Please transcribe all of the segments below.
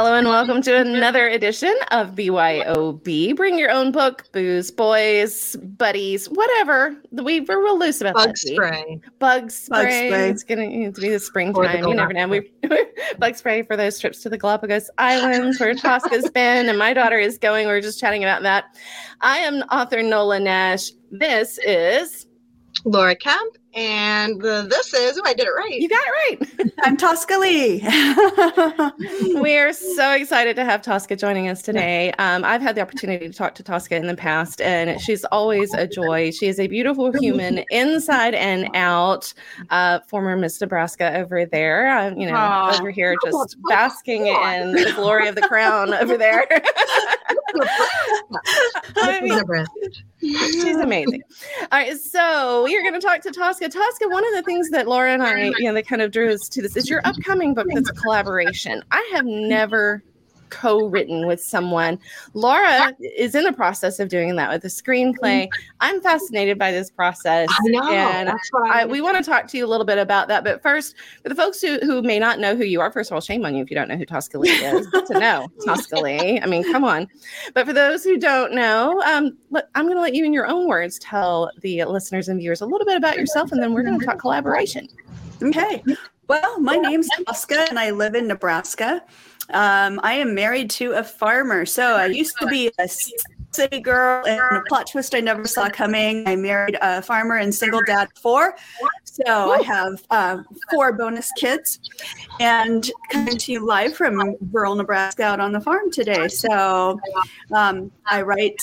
Hello and welcome to another edition of BYOB. Bring your own book, booze, boys, buddies, whatever. We, we're real loose about Bug spray. Bug spray. Bug spray. It's going to be the springtime. the you never know. We bug spray for those trips to the Galapagos Islands where Tosca's been and my daughter is going. We are just chatting about that. I am author Nola Nash. This is Laura Kemp. And uh, this is, oh, I did it right. you got it right. I'm Tosca Lee. we are so excited to have Tosca joining us today. Um, I've had the opportunity to talk to Tosca in the past, and she's always a joy. She is a beautiful human inside and out. Uh, former Miss Nebraska over there, uh, you know, Aw. over here just basking in the glory of the crown over there. I mean, She's amazing. All right, so we are going to talk to Tosca. Tosca, one of the things that Laura and I, you know, that kind of drew us to this is your upcoming book that's a collaboration. I have never co-written with someone. Laura is in the process of doing that with a screenplay. I'm fascinated by this process. I know. And I, I, we want to talk to you a little bit about that. But first, for the folks who, who may not know who you are, first of all, shame on you if you don't know who Tosca Lee is. Good to know Tosca Lee. I mean, come on. But for those who don't know, um, let, I'm going to let you, in your own words, tell the listeners and viewers a little bit about yourself, and then we're going to talk collaboration. okay. Well, my name's Tosca and I live in Nebraska. Um, I am married to a farmer. So I used to be a city girl and a plot twist I never saw coming. I married a farmer and single dad four. So I have uh, four bonus kids and coming to you live from rural Nebraska out on the farm today. So um, I write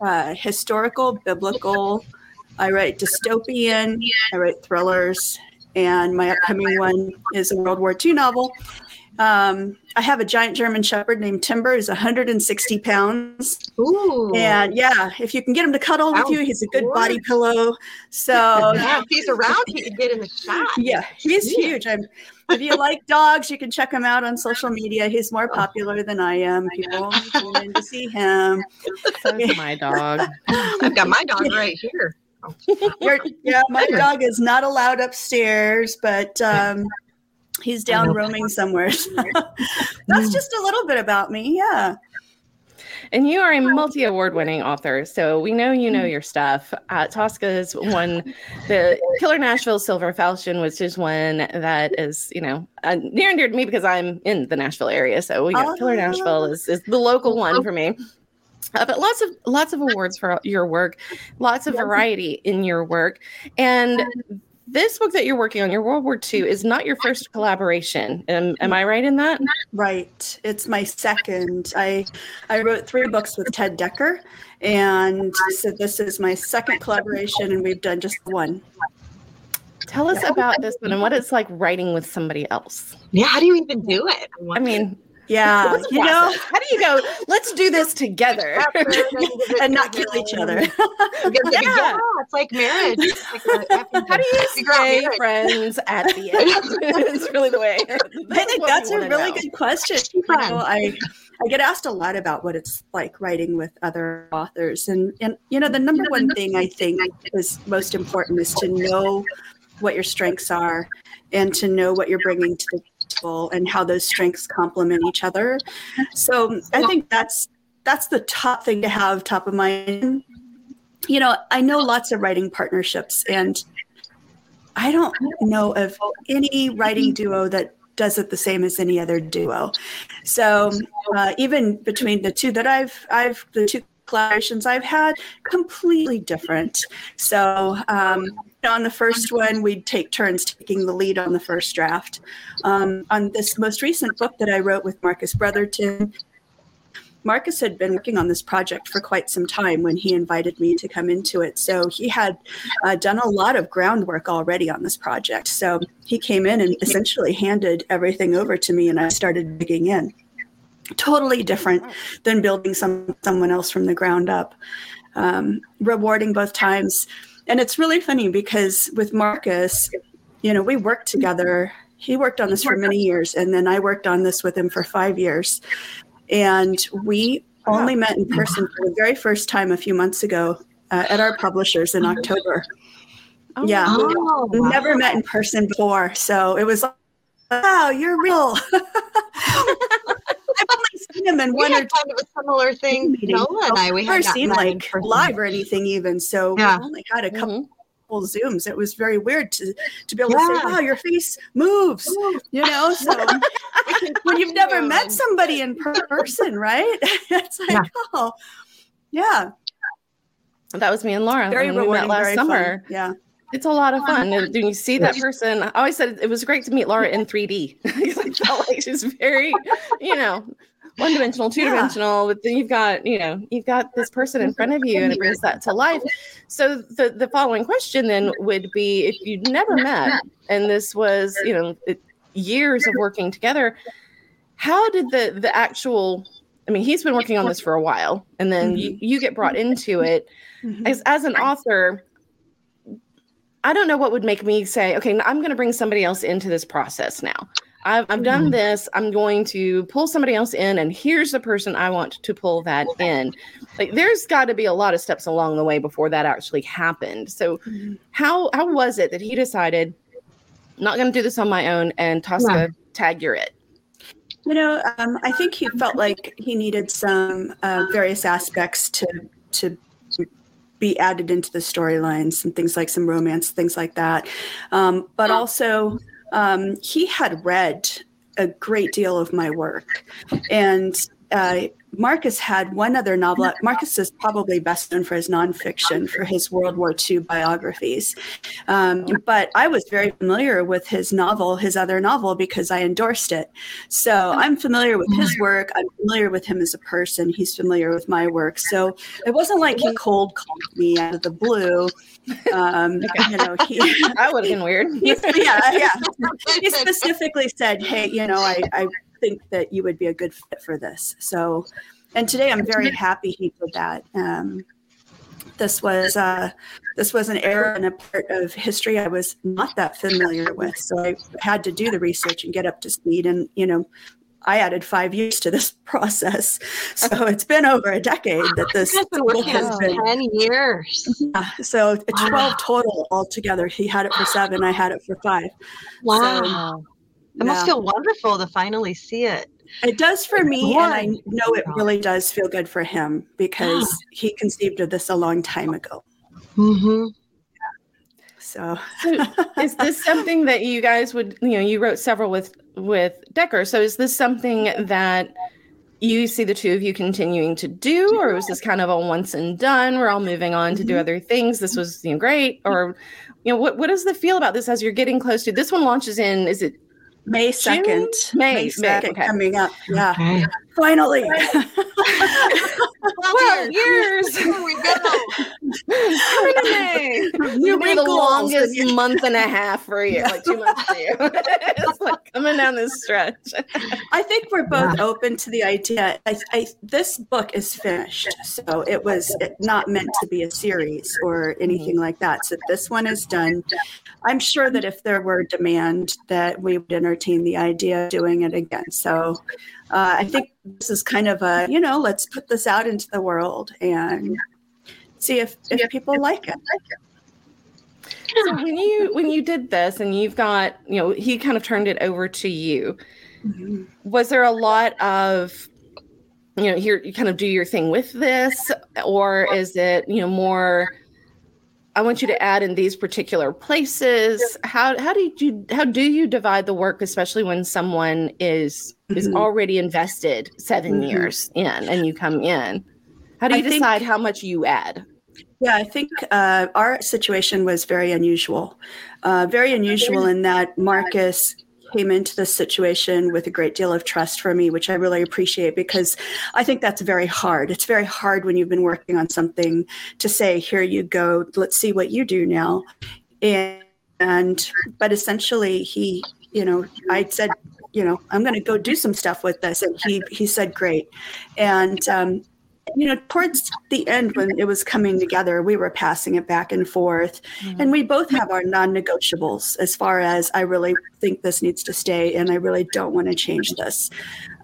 uh, historical, biblical, I write dystopian, I write thrillers, and my upcoming one is a World War II novel. Um, I have a giant German Shepherd named Timber. He's 160 pounds, Ooh. and yeah, if you can get him to cuddle with you, he's a good body pillow. So yeah, if he's around, he can get in the shot. yeah, he's Yeah. huge. I'm, if you like dogs, you can check him out on social media. He's more popular than I am. People only tune in to see him. So is my dog. I've got my dog right here. Your- yeah, my dog is not allowed upstairs, but um, he's down know. roaming somewhere. That's just a little bit about me. Yeah. And you are a multi award winning author. So we know you know your stuff. Uh, Tosca has won the Killer Nashville Silver Falchion, which is one that is, you know, uh, near and dear to me because I'm in the Nashville area. So we got Killer Nashville is, is the local one for me. Uh, but lots of lots of awards for your work, lots of variety in your work, and this book that you're working on, your World War II, mm-hmm. is not your first collaboration. Am, am I right in that? Right. It's my second. I I wrote three books with Ted Dekker, and so this is my second collaboration, and we've done just one. Tell us about this one and what it's like writing with somebody else. Yeah, how do you even do it? I mean, Yeah, you know, how do you go? Let's do this together. and not kill each other. yeah. it's like marriage. It's like a- How do you stay friends at the end? it's really the way. I think that's a really good question. You know, I I get asked a lot about what it's like writing with other authors, and and you know the number one thing I think is most important is to know what your strengths are, and to know what you're bringing to the and how those strengths complement each other. So I think that's that's the top thing to have top of mind. You know, I know lots of writing partnerships, and I don't know of any writing duo that does it the same as any other duo. So uh, even between the two that I've I've the two collaborations I've had completely different. So um, on the first one, we'd take turns taking the lead on the first draft. Um, on this most recent book that I wrote with Marcus Brotherton, Marcus had been working on this project for quite some time when he invited me to come into it. So he had uh, done a lot of groundwork already on this project. So he came in and essentially handed everything over to me, and I started digging in. Totally different than building some someone else from the ground up. Um, rewarding both times, and it's really funny because with Marcus, you know, we worked together. He worked on this for many years, and then I worked on this with him for five years. And we only met in person for the very first time a few months ago uh, at our publishers in October. Oh, Yeah. Wow. never met in person before. So it was like, wow, you're real. I've only seen him in one or kind of a similar thing. Nola and I, we never had seen like live or anything even. So Yeah. we only had a couple Mhm. zooms. It was very weird to to be able to say, "Wow, your face moves," you know. So when you've never met somebody in person, right? it's like, Yeah. oh, yeah, That was me and Laura. very when we met last summer. Fun. Yeah, It's a lot of fun. And When you see that person, I always said it was great to meet Laura in 3D. Because I felt like she's very, you know, one dimensional, two dimensional. But then you've got, you know, you've got this person in front of you and it brings that to life. So the, the following question then would be if you'd never met and this was, you know, years of working together, how did the the actual I mean, he's been working on this for a while, and then you, you get brought into it Mhm. as as an author i don't know what would make me say okay i'm going to bring somebody else into this process now I've, I've done this. I'm going to pull somebody else in and here's the person i want to pull that in. Like there's got to be a lot of steps along the way before that actually happened. So Mhm. how how was it that he decided not going to do this on my own and tosca tag you're it? You know, um, I think he felt like he needed some uh, various aspects to to be added into the storylines and things like some romance, things like that. Um, but also, um, he had read a great deal of my work, and uh, Marcus had one other novel. Marcus is probably best known for his nonfiction, for his World War II biographies. Um, but I was very familiar with his novel, his other novel, because I endorsed it. So I'm familiar with his work. I'm familiar with him as a person. He's familiar with my work. So it wasn't like he cold called me out of the blue. Um, You know, he, that would have been weird yeah, yeah. He specifically said, "Hey, you know, I, I think that you would be a good fit for this." So, and today I'm very happy he did that. Um, this was uh, this was an era and a part of history I was not that familiar with, so I had to do the research and get up to speed. And you know, I added five years to this process, so it's been over a decade that this book has been. ten years. Yeah, so Wow. 12 total altogether. He had it for seven, I had it for five. Wow. It must feel wonderful to finally see it. It does for me, and I know it really does feel good for him because he conceived of this a long time ago. Mm-hmm. So, So is this something that you guys would you know you wrote several with with Dekker so is this something that you see the two of you continuing to do or was this kind of a once and done we're all moving on to do Mhm. other things this was you know great or you know what what is the feel about this as you're getting close to this one launches in is it May 2nd. May, May, 2nd okay. coming up. Yeah, Okay. finally. Twelve years. Here we go. Coming in May. New It'll be the wrinkles longest month and a half for you, like two months for you. it's like coming down this stretch. I think we're both open to the idea. I, I, this book is finished, so it was not meant to be a series or anything mm-hmm. like that. So this one is done. I'm sure that if there were demand, that we would entertain the idea of doing it again. So uh, I think this is kind of a you know let's put this out into the world and see if if people like it. So when you when you did this and you've got, you know, he kind of turned it over to you. Was there a lot of you know, here you kind of do your thing with this or is it, you know, more I want you to add in these particular places. How how do you how do you divide the work, especially when someone is is Mhm. already invested 7 Mhm. years in and you come in? How do I you think- decide how much you add? Yeah, I think uh, our situation was very unusual. Uh, very unusual in that Marcus came into this situation with a great deal of trust for me, which I really appreciate because I think that's very hard. It's very hard when you've been working on something to say, here you go, let's see what you do now. And, and but essentially he, you know, I said, you know, I'm going to go do some stuff with this. And he, he said, great. And, um, you know, towards the end when it was coming together, we were passing it back and forth. And we both have our non negotiables as far as I really think this needs to stay and I really don't want to change this.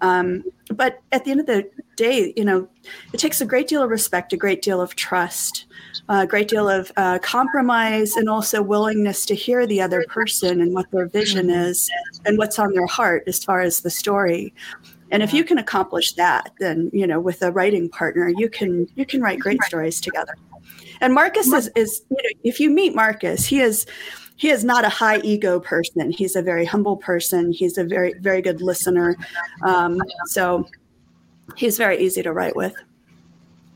Um, but at the end of the day, you know, it takes a great deal of respect, a great deal of trust, a great deal of uh, compromise, and also willingness to hear the other person and what their vision is and what's on their heart as far as the story. And if you can accomplish that, then you know, with a writing partner, you can you can write great stories together. And Marcus is, is you know, if you meet Marcus, he is he is not a high ego person. He's a very humble person. He's a very very good listener. Um, so he's very easy to write with.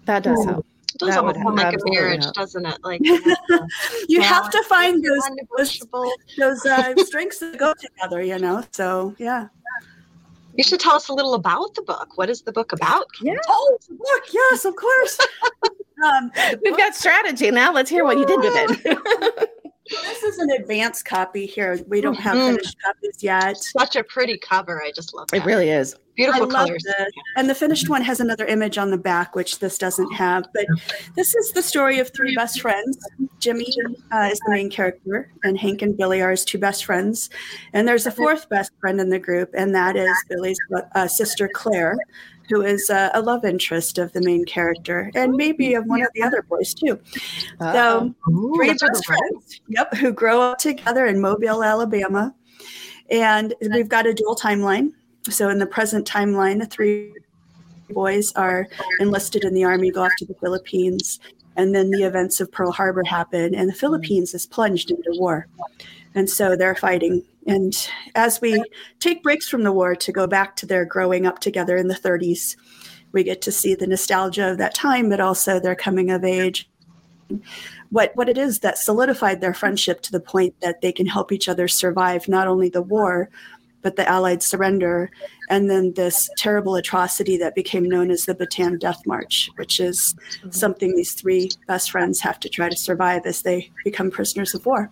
That does help. It does That almost would sound like a marriage, help. doesn't it? Like you have to find those those, non-negotiable. those uh, strengths that go together. You know. So yeah. You should tell us a little about the book. What is the book about? Yeah. Oh, look, yes, of course. um, We've book- got strategy now. Let's hear what you did with it. this is an advanced copy here. We don't have Mhm. finished copies yet. Such a pretty cover. I just love that. it really is. Beautiful I love colors. this. And the finished one has another image on the back, which this doesn't have. But this is the story of three best friends. Jimmy uh, is the main character, and Hank and Billy are his two best friends. And there's a fourth best friend in the group, and that is Billy's uh, sister Claire, who is uh, a love interest of the main character, and maybe of one of the other boys too. Uh-oh. So Ooh, three best good friends, yep, who grow up together in Mobile, Alabama. And we've got a dual timeline. So in the present timeline, the three boys are enlisted in the army, go off to the Philippines, and then the events of Pearl Harbor happen, and the hmm. Philippines is plunged into war. And so they're fighting. And as we take breaks from the war to go back to their growing up together in the 30s, we get to see the nostalgia of that time, but also their coming of age what what it is that solidified their friendship to the point that they can help each other survive not only the war but the allied surrender and then this terrible atrocity that became known as the Bataan Death March which is something these three best friends have to try to survive as they become prisoners of war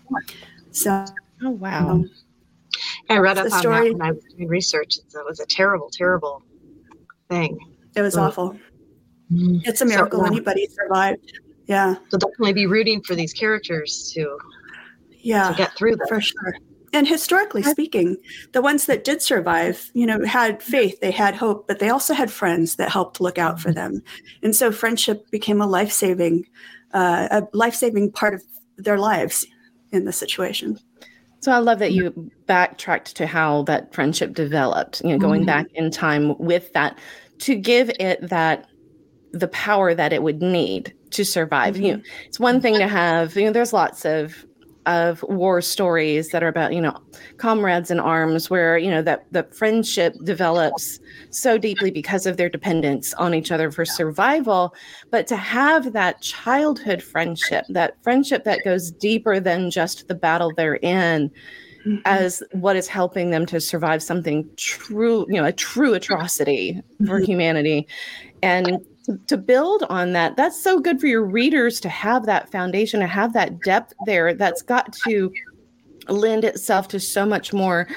so Oh wow. um, I read up The on story- that when I was doing research. It was a terrible, terrible thing. it was Mm. awful it's a miracle So- anybody survived yeah So definitely be rooting for these characters to, yeah to get through this. for sure. And historically speaking, the ones that did survive, you know, had faith, they had hope, but they also had friends that helped look out for them. And so friendship became a life saving, uh, a life saving part of their lives in the situation. So I love that you backtracked to how that friendship developed, you know, going Mhm. back in time with that to give it that the power that it would need to survive. You know, it's one thing to have, you know, there's lots of of war stories that are about, you know, comrades in arms where, you know, that the friendship develops so deeply because of their dependence on each other for survival, but to have that childhood friendship, that friendship that goes deeper than just the battle they're in as what is helping them to survive something true, you know, a true atrocity for Mhm. humanity. And to, to build on that, that's so good for your readers to have that foundation, to have that depth there. That's got to lend itself to so much more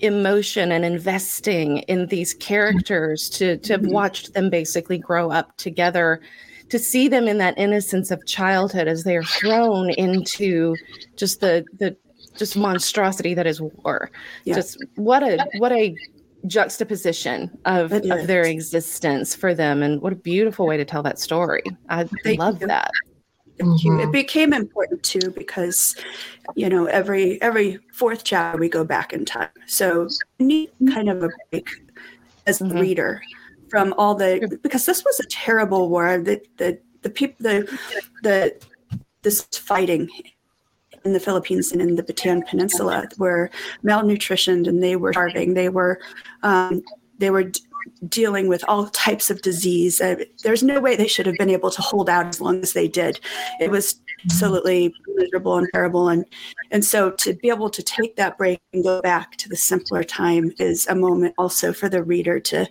emotion and investing in these characters to to have Mhm. watched them basically grow up together to see them in that innocence of childhood as they are thrown into just the the just monstrosity that is war Yeah. just what a what a juxtaposition of, of their existence for them and what a beautiful way to tell that story i Thank love you. that Mhm. It became important too because, you know, every every fourth chapter we go back in time. So you need kind of a break as the Mhm. reader from all the because this was a terrible war. The the the people the the this fighting in the Philippines and in the Bataan Peninsula were malnutritioned and they were starving. They were um, they were d- dealing with all types of disease. Uh, there's no way they should have been able to hold out as long as they did. It was absolutely miserable and terrible. And and so to be able to take that break and go back to the simpler time is a moment also for the reader to,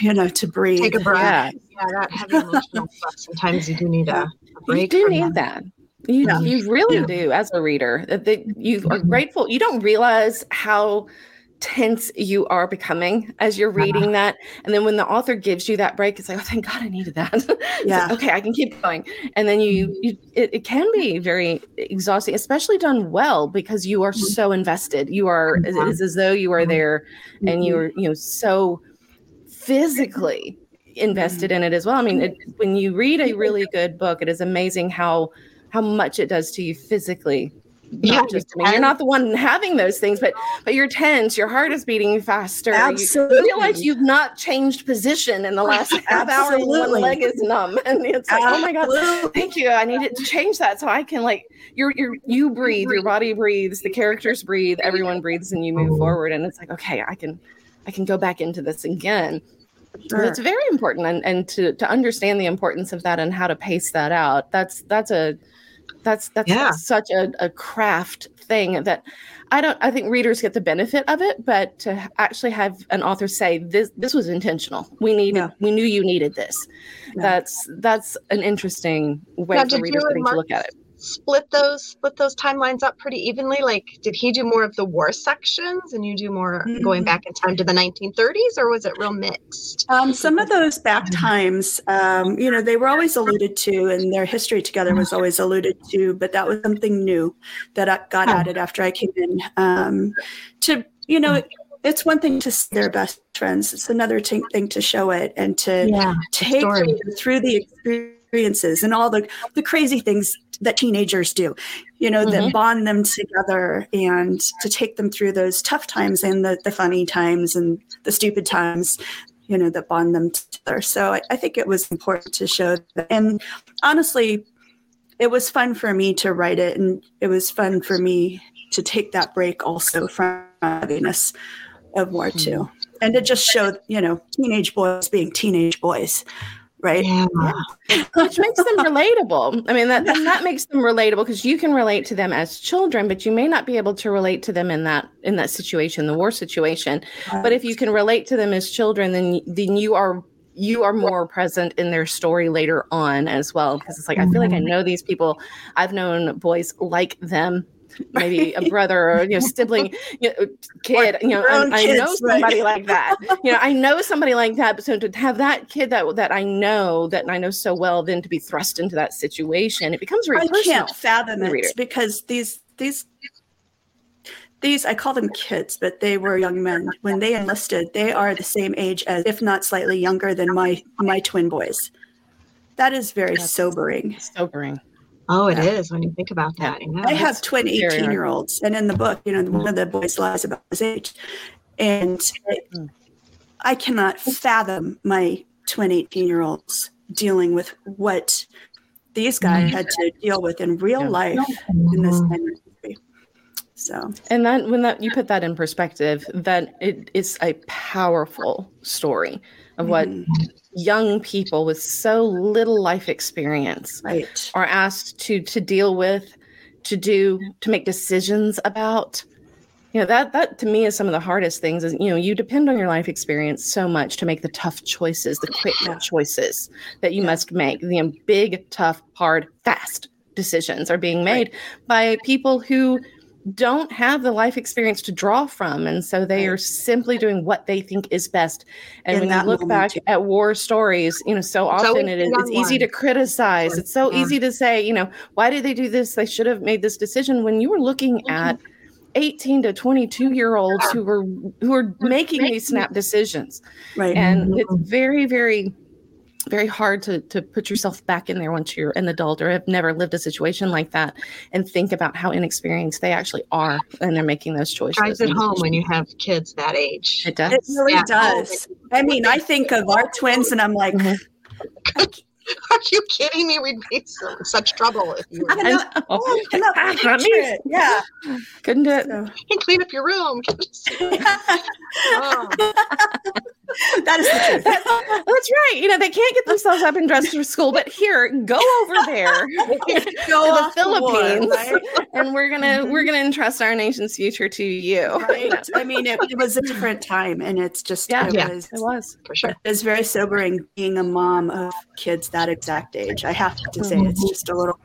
you know, to breathe. Take a breath. Yeah. Yeah, that heavy emotional stuff. Sometimes you do need a, a you do from need that you, Yeah. you really Yeah. do as a reader that you are mm-hmm. grateful. You don't realize how tense you are becoming as you're uh-huh. reading that and then when the author gives you that break it's like oh thank god i needed that. It's like, Yeah. okay i can keep going. And then mm-hmm. you, you it, it can be very exhausting especially done well because you are so invested. You are it is as though you are there and you're you know so physically invested in it as well. I mean it, when you read a really good book it is amazing how how much it does to you physically yeah, just I mean, you're not the one having those things, but but you're tense, your heart is beating faster. Absolutely. You feel like you've not changed position in the last half hour one leg is numb. And it's like, oh my God, thank you. I needed to change that so I can like you're you're you breathe, your body breathes, the characters breathe, everyone breathes, and you move forward. And it's like, okay, I can I can go back into this again. Sure. It's very important and, and to to understand the importance of that and how to pace that out. That's that's a that's that's yeah. such a, a craft thing that I don't I think readers get the benefit of it, but to actually have an author say this this was intentional. We needed yeah. we knew you needed this. Yeah. That's that's an interesting way now, for readers to look at it split those split those timelines up pretty evenly? Like did he do more of the war sections and you do more mm-hmm. going back in time to the 1930s or was it real mixed? Um, some of those back mm-hmm. times um, you know they were always alluded to and their history together was always alluded to but that was something new that got added after i came in. Um, to you know it's one thing to see their best friends it's another t- thing to show it and to yeah, take through the experience experiences and all the, the crazy things that teenagers do, you know, mm-hmm. that bond them together and to take them through those tough times and the, the funny times and the stupid times, you know, that bond them together. So I, I think it was important to show that. And honestly, it was fun for me to write it and it was fun for me to take that break also from heaviness of war too. Mm-hmm. And to just show, you know, teenage boys being teenage boys right? Yeah. yeah. Which makes them relatable. I mean, that that makes them relatable because you can relate to them as children, but you may not be able to relate to them in that in that situation, the war situation. Right. But if you can relate to them as children, then then you are you are more present in their story later on as well because it's like i feel like i mm-hmm. know these people i've known boys like them maybe a brother or you know sibling you know, kid you know I, I, know somebody like that. You know i know somebody like that but so to have that kid that that i know that i know so well then to be thrust into that situation it becomes very i can't fathom it because these these these i call them kids but they were young men. When they enlisted they are the same age as if not slightly younger than my my twin boys. That is very That's sobering. sobering Oh, it yeah. is when you think about that. Yeah, I have twin 18 year olds, and in the book, you know, one of the boys lies about his age. And mm. I cannot fathom my twin 18 year olds dealing with what these guys mm. had to deal with in real yeah. life in this industry. So, and then when that you put that in perspective, then it is a powerful story of what mm young people with so little life experience right. are asked to to deal with to do to make decisions about you know that that to me is some of the hardest things is you know you depend on your life experience so much to make the tough choices the quick choices that you yeah. must make the big tough hard fast decisions are being made right. by people who don't have the life experience to draw from. And so they are simply doing what they think is best. And In when you look back at war stories, you know, so often it is it's easy to criticize. It's so yeah. easy to say, you know, why did they do this? They should have made this decision. When you were looking mm-hmm. at 18 to 22 year olds who were who are making these snap decisions. Right. And mm-hmm. it's very, very very hard to to put yourself back in there once you're an adult or have never lived a situation like that and think about how inexperienced they actually are and they're making those choices. Drives it home when you have kids that age. It does. It really yeah. does. I mean, I think of our twins and I'm like, mm-hmm. Are you kidding me? We'd be so, such trouble if you. I know. Oh, I yeah, couldn't do it. So. And clean up your room. oh. that is the truth. That's, that's, right. You know, they can't get themselves up and dressed for school, but here, go over there go to the Philippines, war, right? and we're gonna mm-hmm. we're gonna entrust our nation's future to you. Right. I mean, it, it, was a different time, and it's just yeah, it yeah, was, it was for sure. It's very sobering being a mom of kids that exact age. I have to say, it's mm-hmm. just a little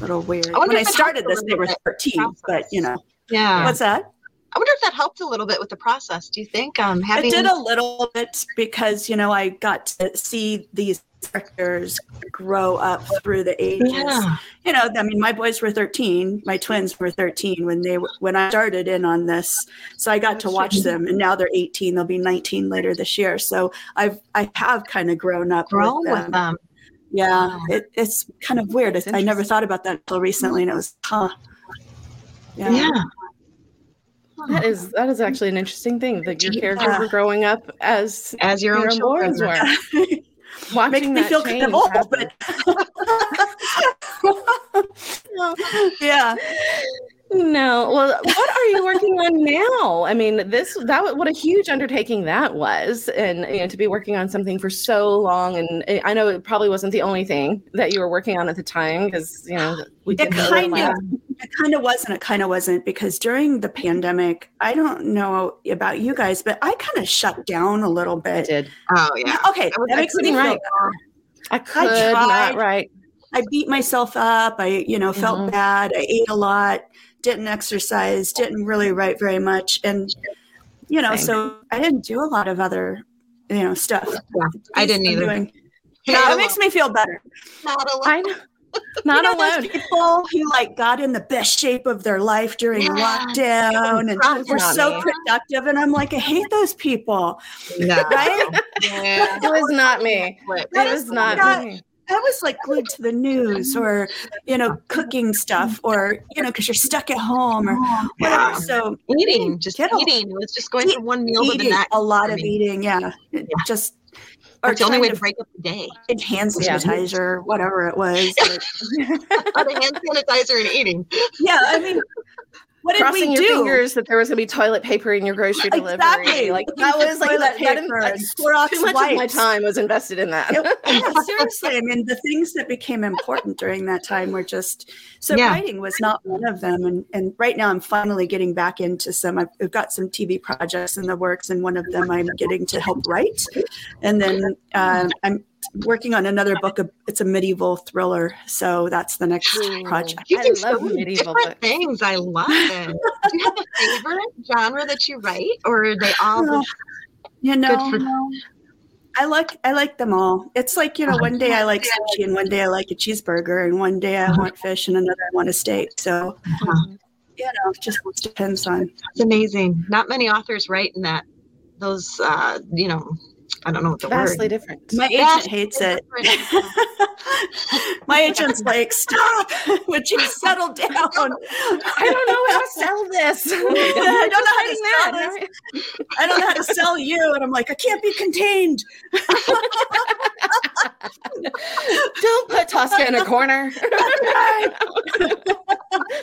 little weird. I when I started this, they were 13, but you know, yeah. What's that? I wonder if that helped a little bit with the process. Do you think? Um, having it did a little bit because you know I got to see these characters grow up through the ages. Yeah. You know, I mean, my boys were 13, my twins were 13 when they when I started in on this. So I got to watch them, and now they're 18. They'll be 19 later this year. So I've I have kind of grown up grown with them. With them. Yeah, it, it's kind of weird. I never thought about that until recently, and it was huh. Yeah. yeah. That is that is actually an interesting thing that your characters yeah. were growing up as as your, your own children were. Watching Makes me feel kind of old, but yeah. No. Well, what are you working on now? I mean, this that what a huge undertaking that was, and you know, to be working on something for so long. And I know it probably wasn't the only thing that you were working on at the time, because you know we it kind of it kind of wasn't. it kind of wasn't because during the pandemic, I don't know about you guys, but I kind of shut down a little bit. I did. Oh yeah. Okay, that makes me right. I could I tried. not right. I beat myself up. I, you know, felt mm-hmm. bad. I ate a lot didn't exercise, didn't really write very much. And, you know, Same. so I didn't do a lot of other, you know, stuff. Yeah, I didn't either. Doing, yeah, it makes me feel better. Not alone. Not you know, alone. Those people who like got in the best shape of their life during yeah. lockdown and were so me. productive. And I'm like, I hate those people. No. Right? Yeah. It was not me. It was not me. I was like glued to the news or, you know, cooking stuff or, you know, because you're stuck at home or whatever. So eating, just eating. It was just going eat, from one meal to the next. A lot of eating. Yeah. yeah. Just or it's the only way to break up the day. Hand sanitizer, yeah. whatever it was. Like, hand sanitizer and eating. Yeah, I mean, what did we your do? fingers that there was going to be toilet paper in your grocery delivery. Exactly. Like that was like that, that, that, too much wipes. of my time was invested in that. It, yeah, seriously. I mean, the things that became important during that time were just so yeah. writing was not one of them. And and right now I'm finally getting back into some. I've, I've, got some TV projects in the works, and one of them I'm getting to help write. And then uh, I'm working on another book. It's a medieval thriller, so that's the next project. You I love so medieval different books. things. I love it. do you have a favorite genre that you write, or are they all? No. You know, for- I like I like them all. It's like you know, one day I like sushi, and one day I like a cheeseburger, and one day I want fish, and another I want a steak. So, uh-huh. you know, just depends on. It's amazing. Not many authors write in that those uh, you know I don't know what the vastly word. different. My agent hates it. My agent's like, stop. Would you settle down? I don't know how to sell this. I don't know how to sell this. I don't know how to sell you. And I'm like, I can't be contained. don't put Tosca in a corner.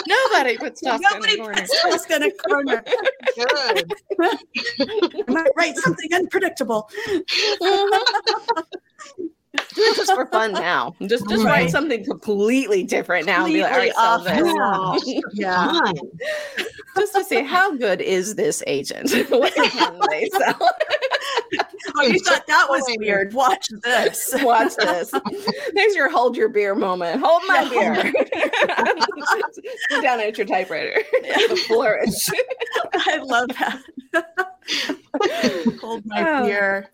Nobody puts Tosca Nobody in a corner. Puts Tosca in a corner. Good. I might write something unpredictable. Do it just for fun now. Just just right. write something completely different now completely and be like, off this. Yeah. just to see how good is this agent? what can they sell? oh, you thought that was weird. Watch this. Watch this. There's your hold your beer moment. Hold my beer. Sit down at your typewriter. Flourish. I love that. hold my oh. beer.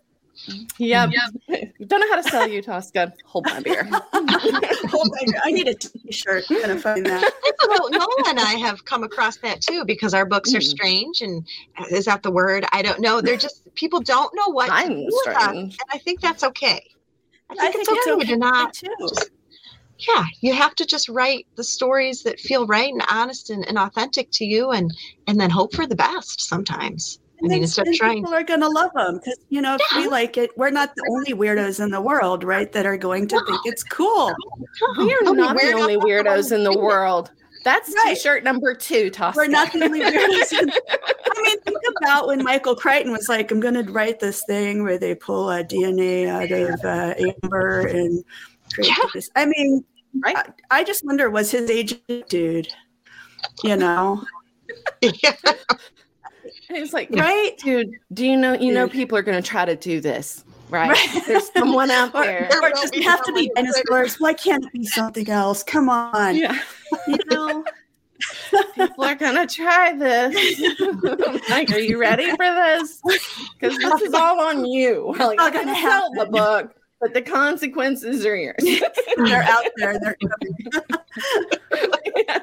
Yep. yep. Don't know how to sell you, Tosca. Hold my beer. Hold my beer. I need a t-shirt. I'm gonna find that. well, Nola and I have come across that too because our books are hmm. strange, and is that the word? I don't know. They're just people don't know what I'm to do strange. and I think that's okay. I think, I think it's okay to not. Just, yeah, you have to just write the stories that feel right and honest and, and authentic to you, and and then hope for the best sometimes. And I mean, instead of trying, people are going to love them because you know if yeah. we like it, we're not the only weirdos in the world, right? That are going to no. think it's cool. We are not the only weirdos in the world. That's right. t-shirt number two, Tosca. We're not the only weirdos. I mean, think about when Michael Crichton was like, "I'm going to write this thing where they pull a DNA out of uh, amber and create yeah. this." I mean, right? I, I just wonder, was his agent dude? You know. yeah. It's like, right, dude. Do you know? You know, people are going to try to do this, right? right. There's someone out there. or, or just have to be dinosaurs. Why can't it be something else? Come on. Yeah. You know. people are gonna try this. like, are you ready for this? Because this is all on you. Like, I'm gonna sell the book, but the consequences are yours. they're out there. They're yeah.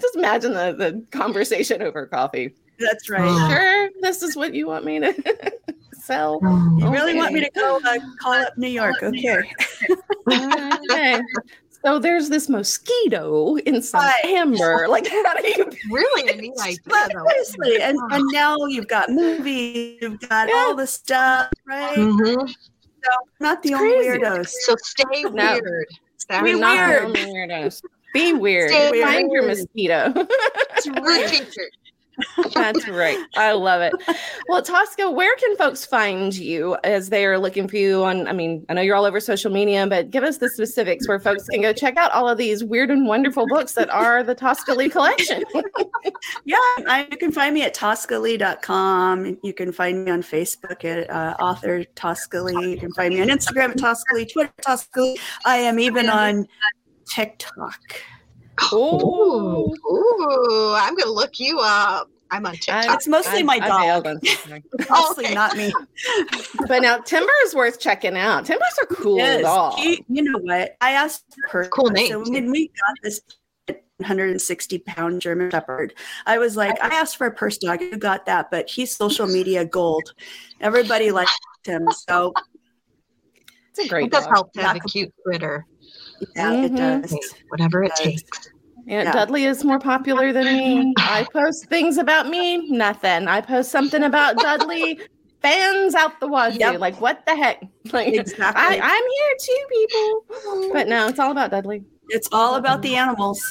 Just imagine the, the conversation over coffee. That's right. Sure, this is what you want me to sell. You really want me to go uh, call up New York? Okay. okay. So there's this mosquito in some right. amber. Like, how do you really a neat idea? Seriously, and, and now you've got movies, you've got yeah. all the stuff, right? Mm-hmm. So not the it's only crazy. weirdos. So stay no. weird. Be weird. not the only weirdos. Be weird. Stay Find weird. your mosquito. It's really That's right. I love it. Well, Tosca, where can folks find you as they are looking for you on? I mean, I know you're all over social media, but give us the specifics where folks can go check out all of these weird and wonderful books that are the Tosca Lee collection. yeah, I, you can find me at toscalee.com. You can find me on Facebook at uh, author Tosca Lee. You can find me on Instagram at Tosca Lee, Twitter Tosca Lee. I am even on TikTok. Oh, ooh, I'm gonna look you up. I'm on TikTok. It's mostly I'm, my dog. mostly okay. not me. but now Timber is worth checking out. Timber's a cool yes. dog. He, you know what? I asked her. Cool name. So when we got this 160 pound German Shepherd. I was like, I asked for a purse dog. You got that, but he's social media gold. Everybody likes him. So it's a great. It does help to have a cute Twitter. Yeah, mm-hmm. it does. Whatever it, it does. takes. Yeah, yeah, Dudley is more popular than me. I post things about me, nothing. I post something about Dudley, fans out the wazoo. Yep. Like, what the heck? Like, exactly. I, I'm here too, people. But no, it's all about Dudley. It's all about the animals.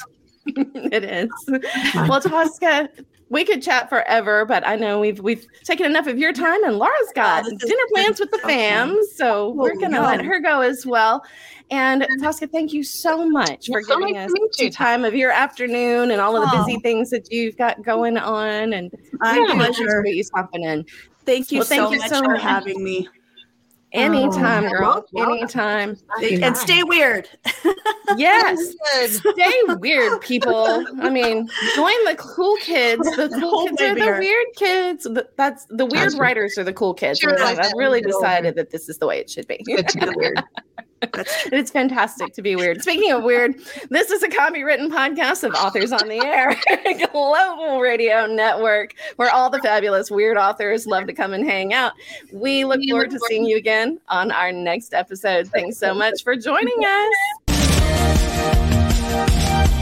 it is. Well, Tosca, we could chat forever, but I know we've we've taken enough of your time, and Laura's got oh, dinner plans with the fam, so we're gonna let her go as well. And Tosca, thank you so much for so giving nice us time of your afternoon and all of the busy things that you've got going on. And my yeah, pleasure. You stopping in. Thank you, well, thank so, you much so for having me. Anytime, oh, girl. Anytime. And stay weird. yes. stay weird, people. I mean, join the cool kids. The cool kids are the weird kids. That's the weird writers are the cool kids. Sure, I've really decided that this is the way it should be. weird. it's fantastic to be weird. Speaking of weird, this is a copywritten podcast of Authors on the Air, global radio network where all the fabulous weird authors love to come and hang out. We look forward to seeing you again on our next episode. Thanks so much for joining us.